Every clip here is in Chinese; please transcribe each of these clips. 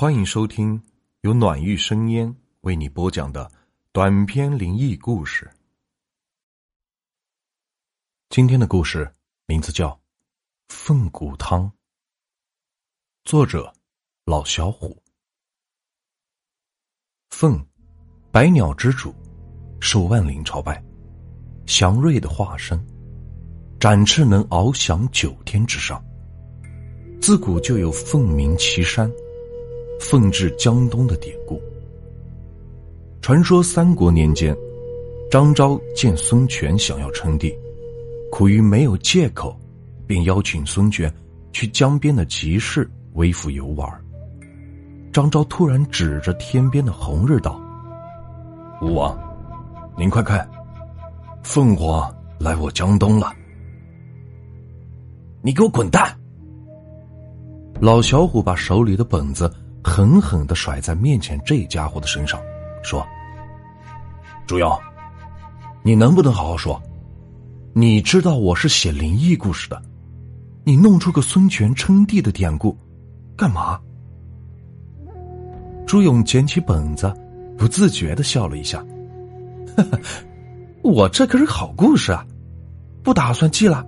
欢迎收听由暖玉生烟为你播讲的短篇灵异故事。今天的故事名字叫《凤骨汤》，作者老小虎。凤，百鸟之主，受万灵朝拜，祥瑞的化身，展翅能翱翔九天之上。自古就有凤鸣岐山。奉至江东的典故。传说三国年间，张昭见孙权想要称帝，苦于没有借口，便邀请孙权去江边的集市微服游玩。张昭突然指着天边的红日道：“吴王，您快看，凤凰来我江东了！你给我滚蛋！”老小虎把手里的本子。狠狠的甩在面前这家伙的身上，说：“朱勇，你能不能好好说？你知道我是写灵异故事的，你弄出个孙权称帝的典故，干嘛？”朱勇捡起本子，不自觉的笑了一下：“呵呵，我这可是好故事啊，不打算记了。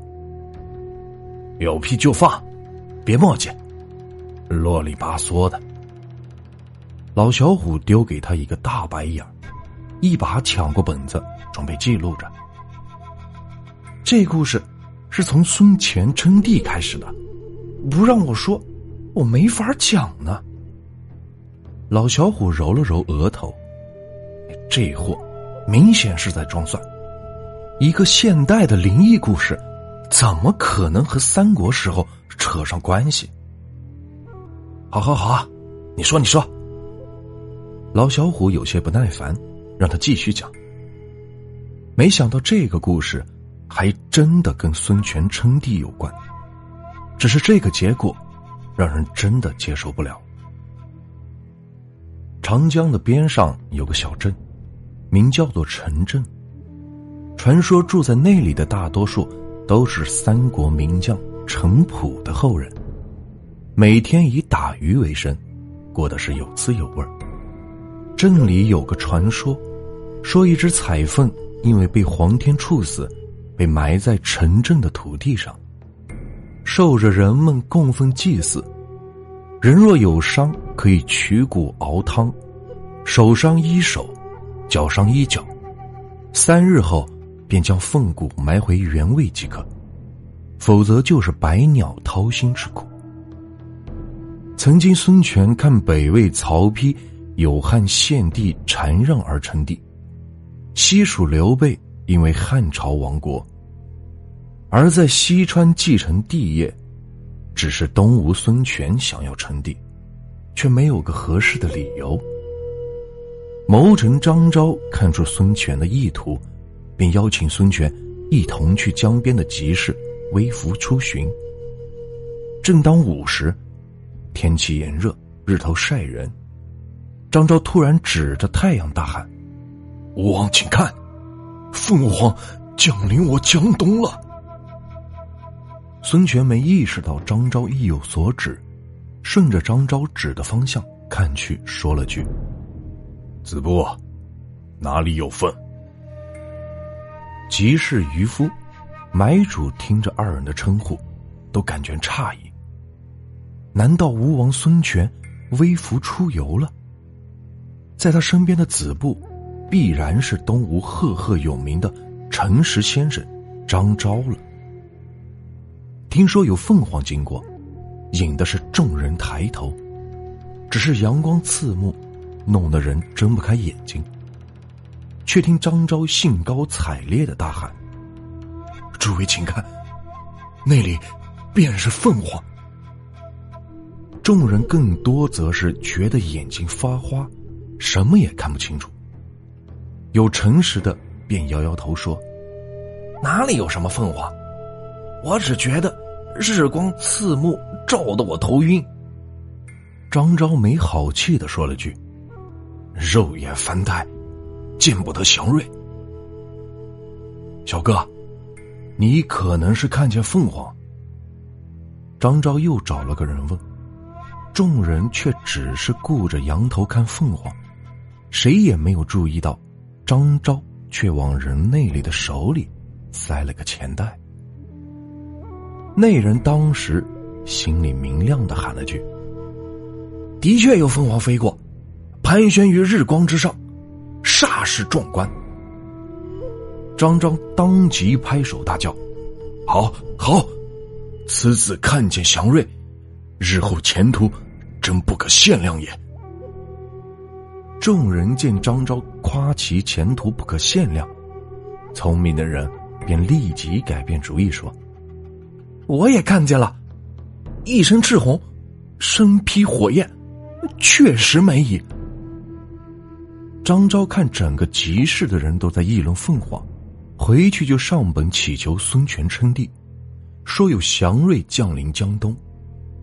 有屁就放，别墨迹，啰里吧嗦的。”老小虎丢给他一个大白眼一把抢过本子，准备记录着。这故事是从孙权称帝开始的，不让我说，我没法讲呢。老小虎揉了揉额头，这货明显是在装蒜。一个现代的灵异故事，怎么可能和三国时候扯上关系？好好好，你说你说。老小虎有些不耐烦，让他继续讲。没想到这个故事还真的跟孙权称帝有关，只是这个结果让人真的接受不了。长江的边上有个小镇，名叫做陈镇。传说住在那里的大多数都是三国名将陈普的后人，每天以打鱼为生，过得是有滋有味儿。镇里有个传说，说一只彩凤因为被皇天处死，被埋在城镇的土地上，受着人们供奉祭祀。人若有伤，可以取骨熬汤，手伤医手，脚伤医脚，三日后便将凤骨埋回原位即可，否则就是百鸟掏心之苦。曾经孙权看北魏曹丕。有汉献帝禅让而称帝，西蜀刘备因为汉朝亡国，而在西川继承帝业，只是东吴孙权想要称帝，却没有个合适的理由。谋臣张昭看出孙权的意图，便邀请孙权一同去江边的集市微服出巡。正当午时，天气炎热，日头晒人。张昭突然指着太阳大喊：“吴王，请看，凤凰降临我江东了！”孙权没意识到张昭意有所指，顺着张昭指的方向看去，说了句：“子布，哪里有凤？”集市渔夫、买主听着二人的称呼，都感觉诧异。难道吴王孙权微服出游了？在他身边的子布，必然是东吴赫赫有名的诚实先生张昭了。听说有凤凰经过，引的是众人抬头，只是阳光刺目，弄得人睁不开眼睛。却听张昭兴高采烈的大喊：“诸位请看，那里便是凤凰！”众人更多则是觉得眼睛发花。什么也看不清楚。有诚实的便摇摇头说：“哪里有什么凤凰？我只觉得日光刺目，照得我头晕。”张昭没好气的说了句：“肉眼凡胎，见不得祥瑞。”小哥，你可能是看见凤凰。张昭又找了个人问：“众人却只是顾着仰头看凤凰，谁也没有注意到，张昭却往人那里的手里塞了个钱袋。那人当时心里明亮的喊了句：“的确有凤凰飞过，盘旋于日光之上，煞是壮观。”张张当即拍手大叫：“好，好！此子看见祥瑞，日后前途真不可限量也。”众人见张昭夸其前途不可限量，聪明的人便立即改变主意说。我也看见了，一身赤红，身披火焰，确实美矣。张昭看整个集市的人都在议论凤凰，回去就上本祈求孙权称帝，说有祥瑞降临江东，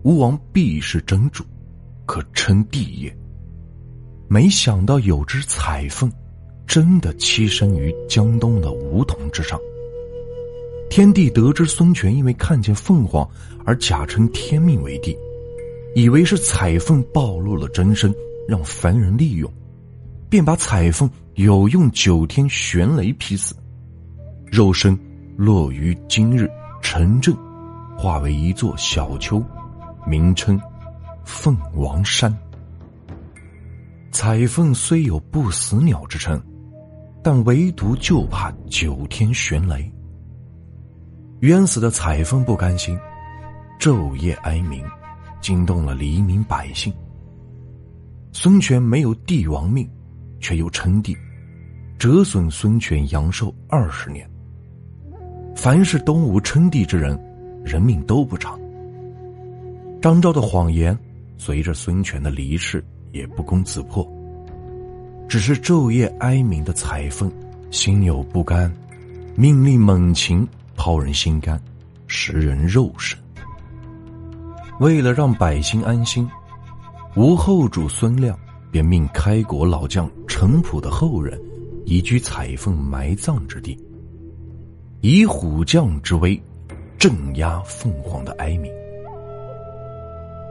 吴王必是真主，可称帝也。没想到有只彩凤，真的栖身于江东的梧桐之上。天帝得知孙权因为看见凤凰而假称天命为帝，以为是彩凤暴露了真身，让凡人利用，便把彩凤有用九天玄雷劈死，肉身落于今日城镇，化为一座小丘，名称凤凰山。彩凤虽有不死鸟之称，但唯独就怕九天玄雷。冤死的彩凤不甘心，昼夜哀鸣，惊动了黎民百姓。孙权没有帝王命，却又称帝，折损孙权阳寿二十年。凡是东吴称帝之人，人命都不长。张昭的谎言，随着孙权的离世也不攻自破。只是昼夜哀鸣的彩凤，心有不甘，命令猛禽。抛人心肝，食人肉身。为了让百姓安心，吴后主孙亮便命开国老将陈普的后人移居彩凤埋葬之地，以虎将之威镇压凤凰的哀鸣。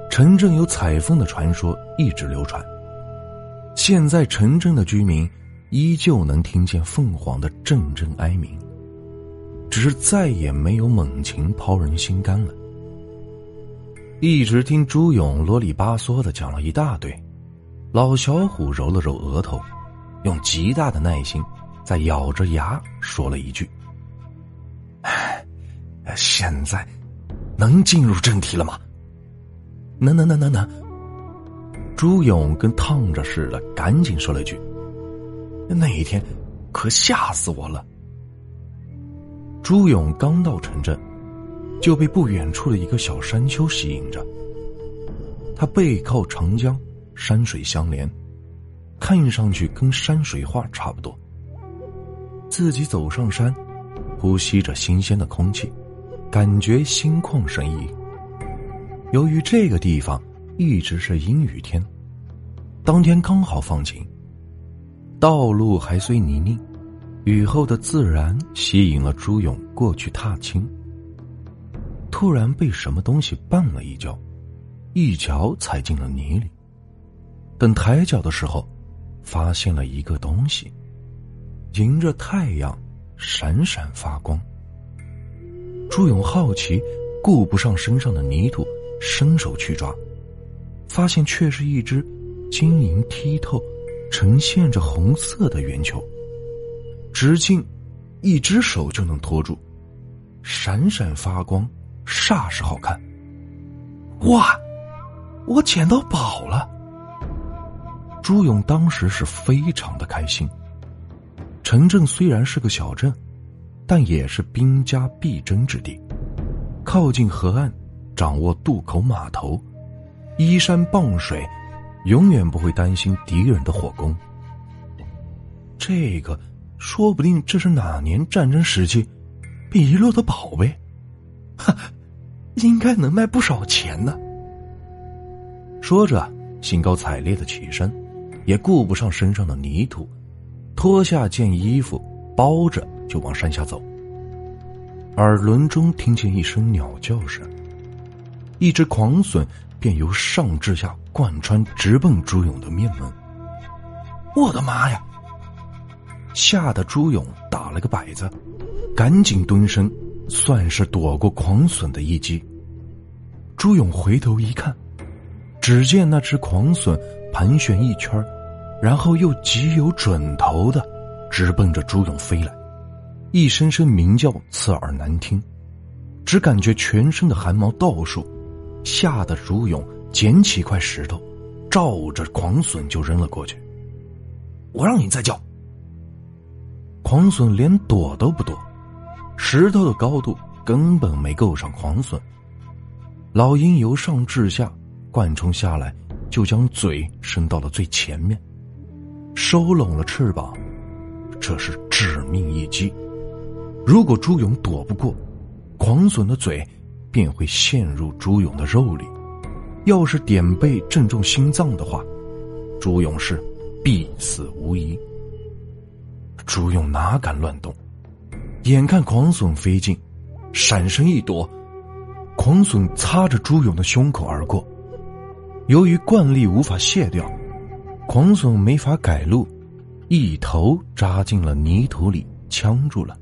城镇有彩凤的传说一直流传，现在城镇的居民依旧能听见凤凰的阵阵哀鸣。只是再也没有猛禽抛人心肝了。一直听朱勇啰里吧嗦的讲了一大堆，老小虎揉了揉额头，用极大的耐心，在咬着牙说了一句：“哎，现在能进入正题了吗？”“能能能能能。”朱勇跟烫着似的，赶紧说了一句：“那一天可吓死我了。”朱勇刚到城镇，就被不远处的一个小山丘吸引着。他背靠长江，山水相连，看上去跟山水画差不多。自己走上山，呼吸着新鲜的空气，感觉心旷神怡。由于这个地方一直是阴雨天，当天刚好放晴，道路还虽泥泞。雨后的自然吸引了朱勇过去踏青。突然被什么东西绊了一跤，一脚踩进了泥里。等抬脚的时候，发现了一个东西，迎着太阳闪闪发光。朱勇好奇，顾不上身上的泥土，伸手去抓，发现却是一只晶莹剔透、呈现着红色的圆球。直径，一只手就能托住，闪闪发光，煞是好看。哇，我捡到宝了！朱勇当时是非常的开心。城镇虽然是个小镇，但也是兵家必争之地，靠近河岸，掌握渡口码头，依山傍水，永远不会担心敌人的火攻。这个。说不定这是哪年战争时期被遗落的宝贝，哈，应该能卖不少钱呢。说着，兴高采烈的起身，也顾不上身上的泥土，脱下件衣服包着就往山下走。耳轮中听见一声鸟叫声，一只狂隼便由上至下贯穿，直奔朱勇的面门。我的妈呀！吓得朱勇打了个摆子，赶紧蹲身，算是躲过狂隼的一击。朱勇回头一看，只见那只狂隼盘旋一圈，然后又极有准头的直奔着朱勇飞来，一声声鸣叫刺耳难听，只感觉全身的汗毛倒竖，吓得朱勇捡起一块石头，照着狂隼就扔了过去。我让你再叫。狂隼连躲都不躲，石头的高度根本没够上狂隼。老鹰由上至下贯冲下来，就将嘴伸到了最前面，收拢了翅膀。这是致命一击。如果朱勇躲不过，狂隼的嘴便会陷入朱勇的肉里。要是点背正中心脏的话，朱勇是。必死无疑。朱勇哪敢乱动？眼看狂隼飞近，闪身一躲，狂隼擦着朱勇的胸口而过。由于惯力无法卸掉，狂隼没法改路，一头扎进了泥土里，呛住了。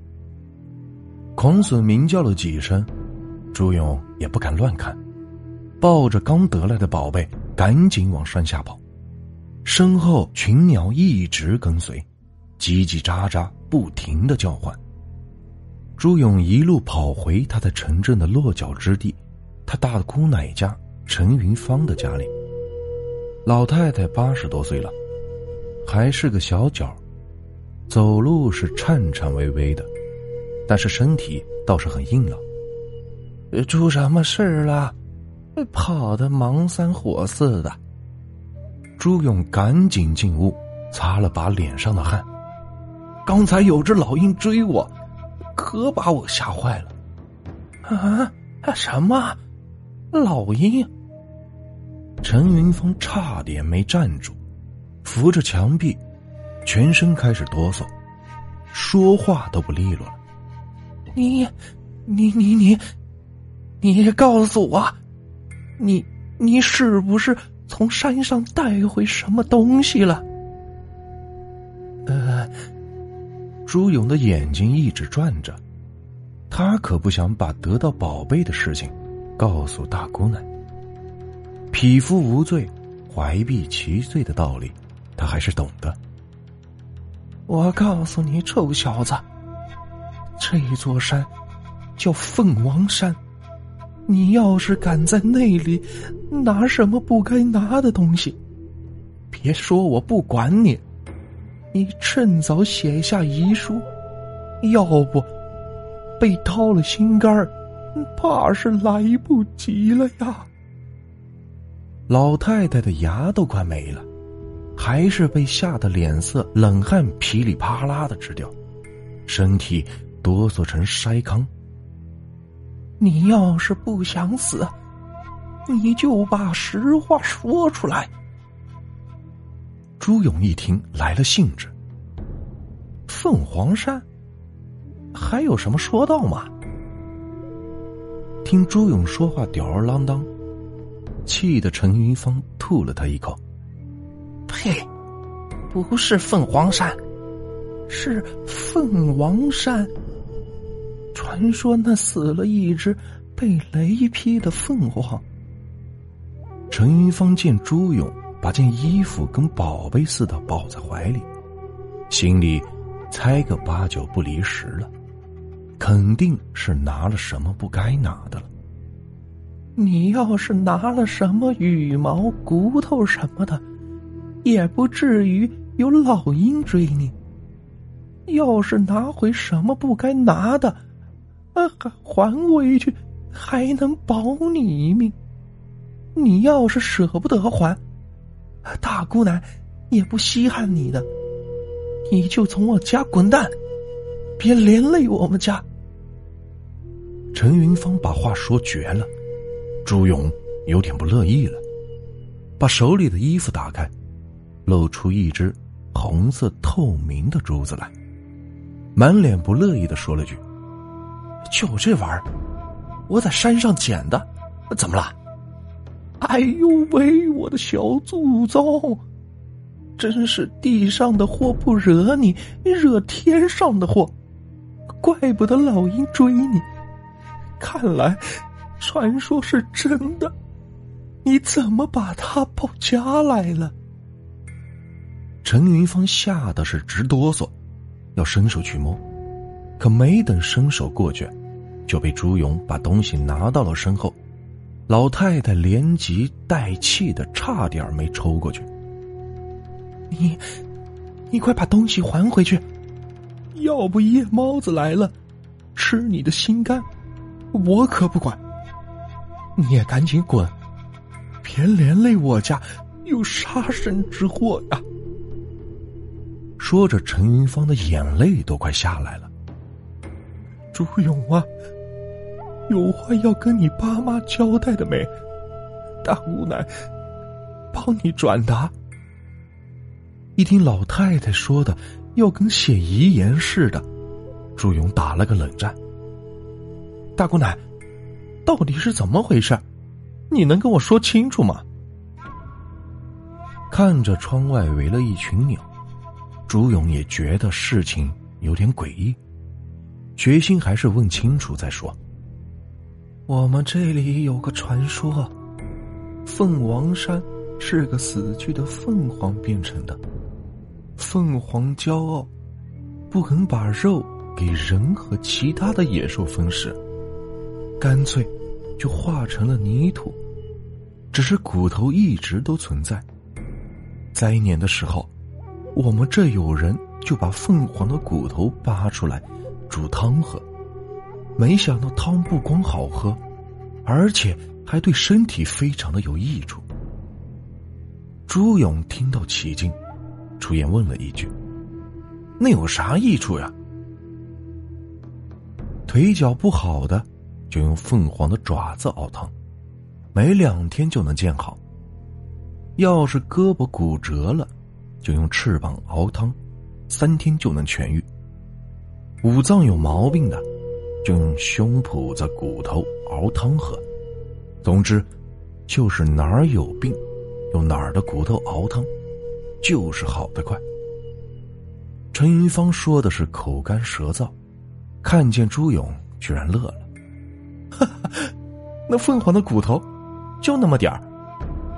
狂隼鸣叫了几声，朱勇也不敢乱看，抱着刚得来的宝贝，赶紧往山下跑。身后群鸟一直跟随，叽叽喳喳，不停的叫唤。朱勇一路跑回他在城镇的落脚之地，他大姑奶家陈云芳的家里。老太太八十多岁了，还是个小脚，走路是颤颤巍巍的，但是身体倒是很硬朗。出什么事了？跑的忙三火四的。朱勇赶紧进屋，擦了把脸上的汗。刚才有只老鹰追我，可把我吓坏了。啊？什么？老鹰？陈云峰差点没站住，扶着墙壁，全身开始哆嗦，说话都不利落了。你，你，你，你，你告诉我，你，你是不是？从山上带回什么东西了？呃，朱勇的眼睛一直转着，他可不想把得到宝贝的事情告诉大姑奶。匹夫无罪，怀璧其罪的道理，他还是懂的。我告诉你，臭小子，这座山叫凤凰山。你要是敢在那里拿什么不该拿的东西，别说我不管你，你趁早写下遗书，要不被掏了心肝，怕是来不及了呀。老太太的牙都快没了，还是被吓得脸色冷汗噼里啪啦的直掉，身体哆嗦成筛糠。你要是不想死，你就把实话说出来。朱勇一听来了兴致，凤凰山还有什么说道吗？听朱勇说话吊儿郎当，气得陈云芳吐了他一口。呸！不是凤凰山，是凤凰山。传说那死了一只被雷劈的凤凰。陈云芳见朱勇把件衣服跟宝贝似的抱在怀里，心里猜个八九不离十了，肯定是拿了什么不该拿的了。你要是拿了什么羽毛、骨头什么的，也不至于有老鹰追你。要是拿回什么不该拿的，还还回去，还能保你一命。你要是舍不得还，大姑奶也不稀罕你的。你就从我家滚蛋，别连累我们家。陈云芳把话说绝了，朱勇有点不乐意了，把手里的衣服打开，露出一只红色透明的珠子来，满脸不乐意的说了句。就这玩意儿，我在山上捡的，怎么了？哎呦喂，我的小祖宗！真是地上的祸不惹你，惹天上的祸。怪不得老鹰追你，看来传说是真的。你怎么把他抱家来了？陈云芳吓得是直哆嗦，要伸手去摸，可没等伸手过去，就被朱勇把东西拿到了身后。老太太连急带气的，差点没抽过去。你，你快把东西还回去，要不夜猫子来了，吃你的心肝，我可不管。你也赶紧滚，别连累我家有杀身之祸呀！说着，陈云芳的眼泪都快下来了。朱勇啊！有话要跟你爸妈交代的没？大姑奶帮你转达。一听老太太说的要跟写遗言似的，朱勇打了个冷战。大姑奶，到底是怎么回事？你能跟我说清楚吗？看着窗外围了一群鸟，朱勇也觉得事情有点诡异，决心还是问清楚再说。我们这里有个传说，凤凰山是个死去的凤凰变成的。凤凰骄傲，不肯把肉给人和其他的野兽分食，干脆就化成了泥土，只是骨头一直都存在。灾年的时候，我们这有人就把凤凰的骨头扒出来煮汤喝。没想到汤不光好喝，而且还对身体非常的有益处。朱勇听到起劲，出言问了一句：“那有啥益处呀？”腿脚不好的，就用凤凰的爪子熬汤，没两天就能见好；要是胳膊骨折了，就用翅膀熬汤，三天就能痊愈。五脏有毛病的。就用胸脯子骨头熬汤喝，总之，就是哪儿有病，用哪儿的骨头熬汤，就是好的快。陈云芳说的是口干舌燥，看见朱勇居然乐了，哈哈，那凤凰的骨头就那么点儿，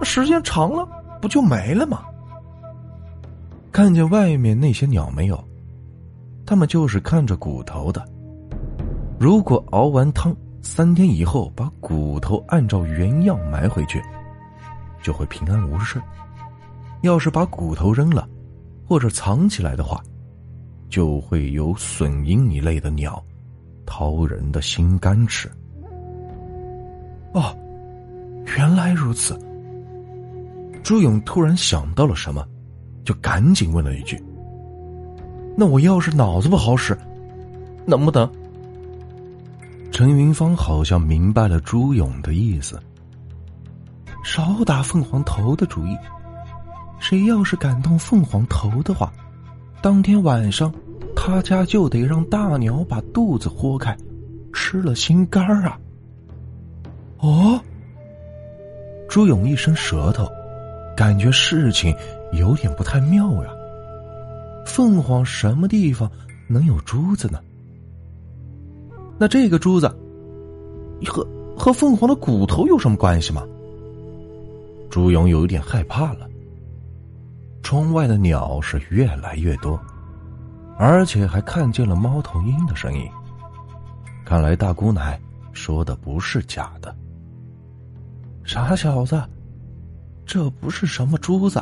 时间长了不就没了吗？看见外面那些鸟没有，他们就是看着骨头的。如果熬完汤三天以后把骨头按照原样埋回去，就会平安无事；要是把骨头扔了，或者藏起来的话，就会有隼鹰一类的鸟掏人的心肝吃。哦，原来如此。朱勇突然想到了什么，就赶紧问了一句：“那我要是脑子不好使，能不能？”陈云芳好像明白了朱勇的意思，少打凤凰头的主意。谁要是敢动凤凰头的话，当天晚上他家就得让大鸟把肚子豁开，吃了心肝啊！哦，朱勇一伸舌头，感觉事情有点不太妙呀。凤凰什么地方能有珠子呢？那这个珠子和和凤凰的骨头有什么关系吗？朱勇有一点害怕了。窗外的鸟是越来越多，而且还看见了猫头鹰的身影。看来大姑奶说的不是假的。傻小子，这不是什么珠子，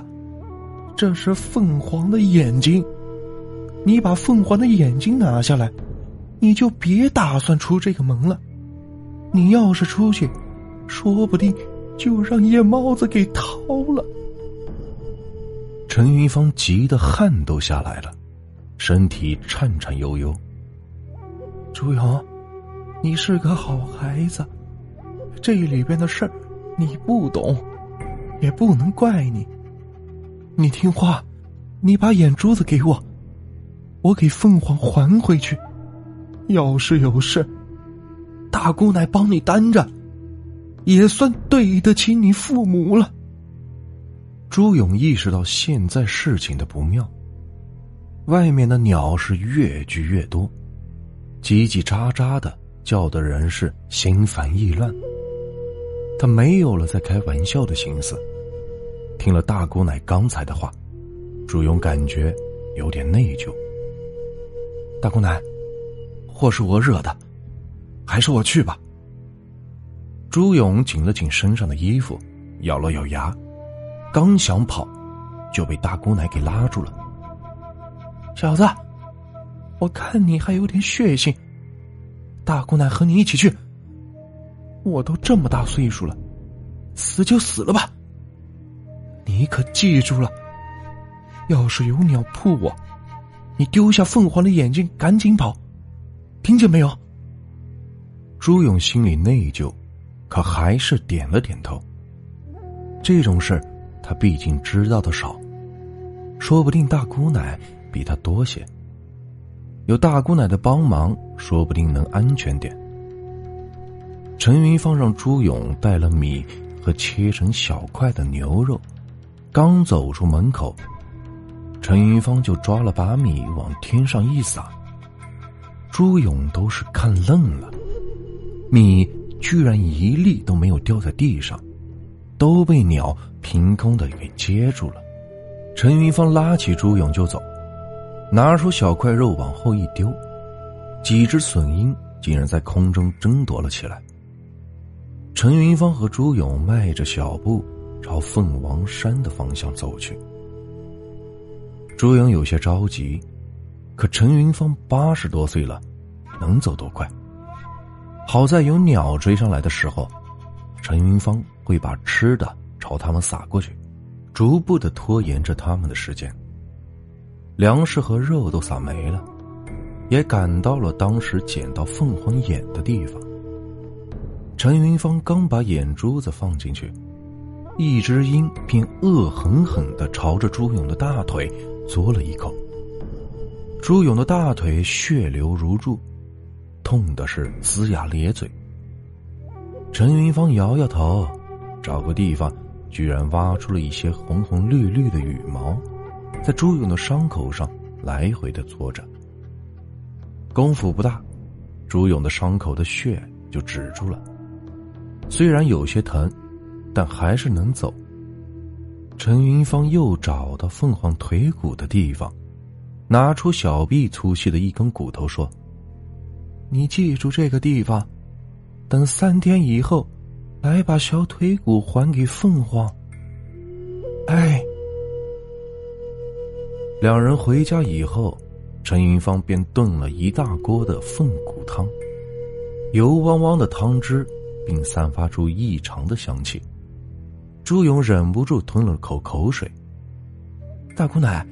这是凤凰的眼睛。你把凤凰的眼睛拿下来。你就别打算出这个门了，你要是出去，说不定就让夜猫子给掏了。陈云芳急得汗都下来了，身体颤颤悠悠。朱勇，你是个好孩子，这里边的事儿你不懂，也不能怪你。你听话，你把眼珠子给我，我给凤凰还回去。要是有事，大姑奶帮你担着。也算对得起你父母了。朱勇意识到现在事情的不妙，外面的鸟是越聚越多，叽叽喳喳的叫的人是心烦意乱。他没有了在开玩笑的心思，听了大姑奶刚才的话，朱勇感觉有点内疚。大姑奶，祸是我惹的，还是我去吧。朱勇紧了紧身上的衣服，咬了咬牙。刚想跑，就被大姑奶给拉住了。小子，我看你还有点血性，大姑奶和你一起去。我都这么大岁数了，死就死了吧。你可记住了，要是有鸟扑我，你丢下凤凰的眼睛，赶紧跑，听见没有？朱勇心里内疚，可还是点了点头。这种事。他毕竟知道的少，说不定大姑奶比他多些。有大姑奶的帮忙，说不定能安全点。陈云芳让朱勇带了米和切成小块的牛肉，刚走出门口，陈云芳就抓了把米往天上一撒。朱勇都是看愣了，米居然一粒都没有掉在地上。都被鸟凭空的给接住了。陈云芳拉起朱勇就走，拿出小块肉往后一丢，几只隼鹰竟然在空中争夺了起来。陈云芳和朱勇迈着小步朝凤凰山的方向走去。朱勇有些着急，可陈云芳八十多岁了，能走多快？好在有鸟追上来的时候，陈云芳。会把吃的朝他们撒过去，逐步的拖延着他们的时间。粮食和肉都撒没了，也赶到了当时捡到凤凰眼的地方。陈云芳刚把眼珠子放进去，一只鹰便恶狠狠的朝着朱勇的大腿嘬了一口。朱勇的大腿血流如注，痛的是龇牙咧嘴。陈云芳摇摇头。找个地方，居然挖出了一些红红绿绿的羽毛，在朱勇的伤口上来回的搓着。功夫不大，朱勇的伤口的血就止住了。虽然有些疼，但还是能走。陈云芳又找到凤凰腿骨的地方，拿出小臂粗细的一根骨头，说：“你记住这个地方，等三天以后。”来把小腿骨还给凤凰。哎，两人回家以后，陈云芳便炖了一大锅的凤骨汤，油汪汪的汤汁，并散发出异常的香气。朱勇忍不住吞了口口水。大姑奶，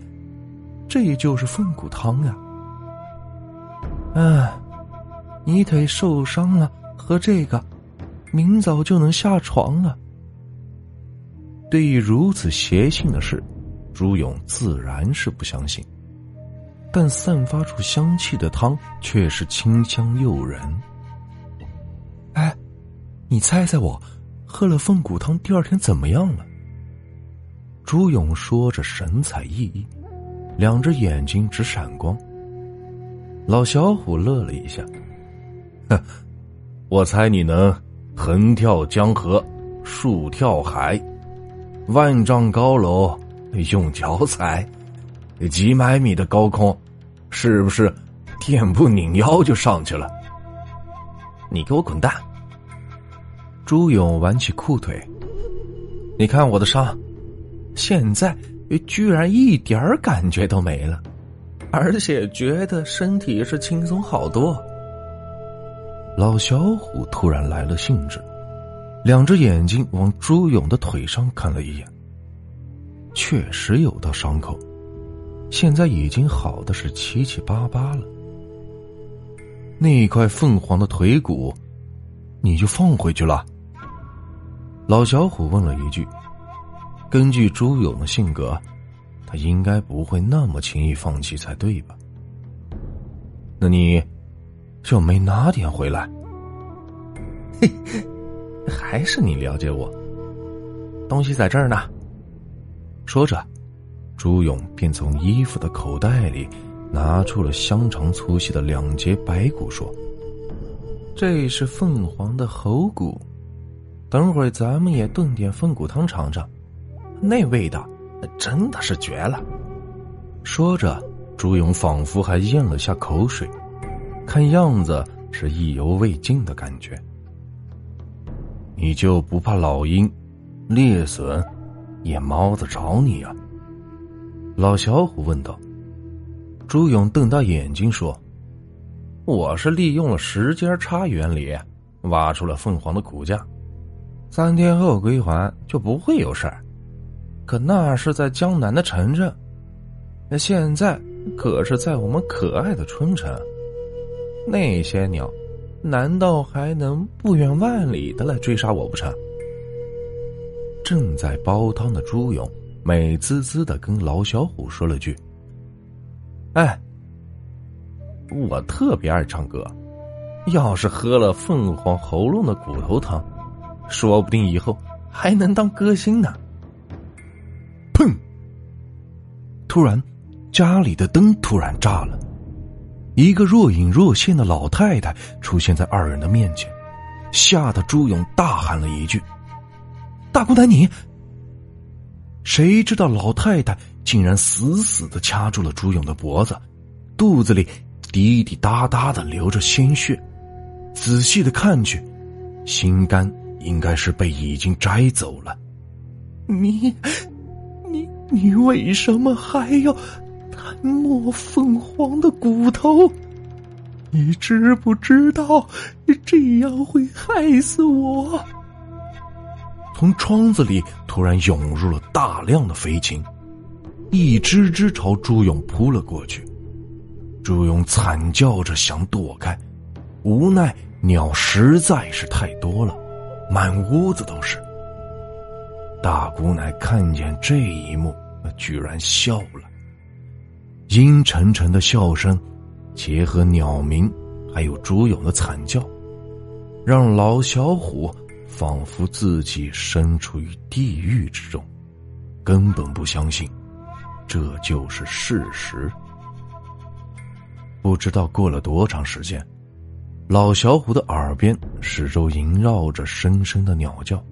这就是凤骨汤呀。嗯，你腿受伤了，喝这个。明早就能下床了。对于如此邪性的事，朱勇自然是不相信。但散发出香气的汤却是清香诱人。哎，你猜猜我喝了凤骨汤第二天怎么样了？朱勇说着，神采奕奕，两只眼睛直闪光。老小虎乐了一下，哼，我猜你能。横跳江河，竖跳海，万丈高楼用脚踩，几百米的高空，是不是垫步拧腰就上去了？你给我滚蛋！朱勇挽起裤腿，你看我的伤，现在居然一点感觉都没了，而且觉得身体是轻松好多。老小虎突然来了兴致，两只眼睛往朱勇的腿上看了一眼。确实有道伤口，现在已经好的是七七八八了。那块凤凰的腿骨，你就放回去了？老小虎问了一句。根据朱勇的性格，他应该不会那么轻易放弃才对吧？那你？就没拿点回来？嘿，还是你了解我。东西在这儿呢。说着，朱勇便从衣服的口袋里拿出了香肠粗细的两节白骨，说：“这是凤凰的喉骨，等会儿咱们也炖点凤骨汤尝尝，那味道真的是绝了。”说着，朱勇仿佛还咽了下口水，看样子是意犹未尽的感觉。你就不怕老鹰、猎隼、野猫子找你啊？老小虎问道。朱勇瞪大眼睛说：“我是利用了时间差原理，挖出了凤凰的骨架，三天后归还就不会有事儿。可那是在江南的城镇，那现在可是在我们可爱的春城，那些鸟。”难道还能不远万里的来追杀我不成？正在煲汤的朱勇美滋滋的跟老小虎说了句：“哎，我特别爱唱歌，要是喝了凤凰喉咙的骨头汤，说不定以后还能当歌星呢。”砰！突然，家里的灯突然炸了。一个若隐若现的老太太出现在二人的面前，吓得朱勇大喊了一句：“大姑奶你！”谁知道老太太竟然死死的掐住了朱勇的脖子，肚子里滴滴答答的流着鲜血。仔细的看去，心肝应该是被已经摘走了。你，你，你为什么还要？摸凤凰的骨头，你知不知道这样会害死我？从窗子里突然涌入了大量的飞禽，一只只朝朱勇扑了过去。朱勇惨叫着想躲开，无奈鸟实在是太多了，满屋子都是。大姑奶看见这一幕，居然笑了。阴沉沉的笑声，结合鸟鸣，还有朱勇的惨叫，让老小虎仿佛自己身处于地狱之中，根本不相信这就是事实。不知道过了多长时间，老小虎的耳边始终萦绕着声声的鸟叫，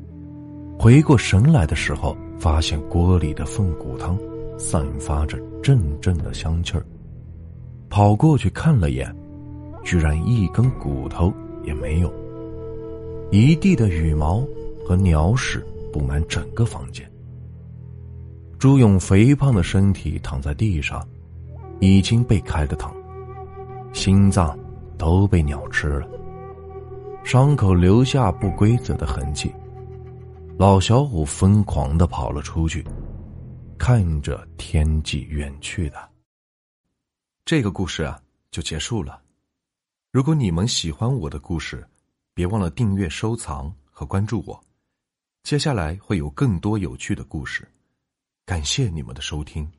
回过神来的时候，发现锅里的凤骨汤。散发着阵阵的香气儿，跑过去看了眼，居然一根骨头也没有。一地的羽毛和鸟屎布满整个房间。朱勇肥胖的身体躺在地上，已经被开了膛，心脏都被鸟吃了，伤口留下不规则的痕迹。老小虎疯狂的跑了出去。看着天际远去的，这个故事啊就结束了。如果你们喜欢我的故事，别忘了订阅、收藏和关注我。接下来会有更多有趣的故事，感谢你们的收听。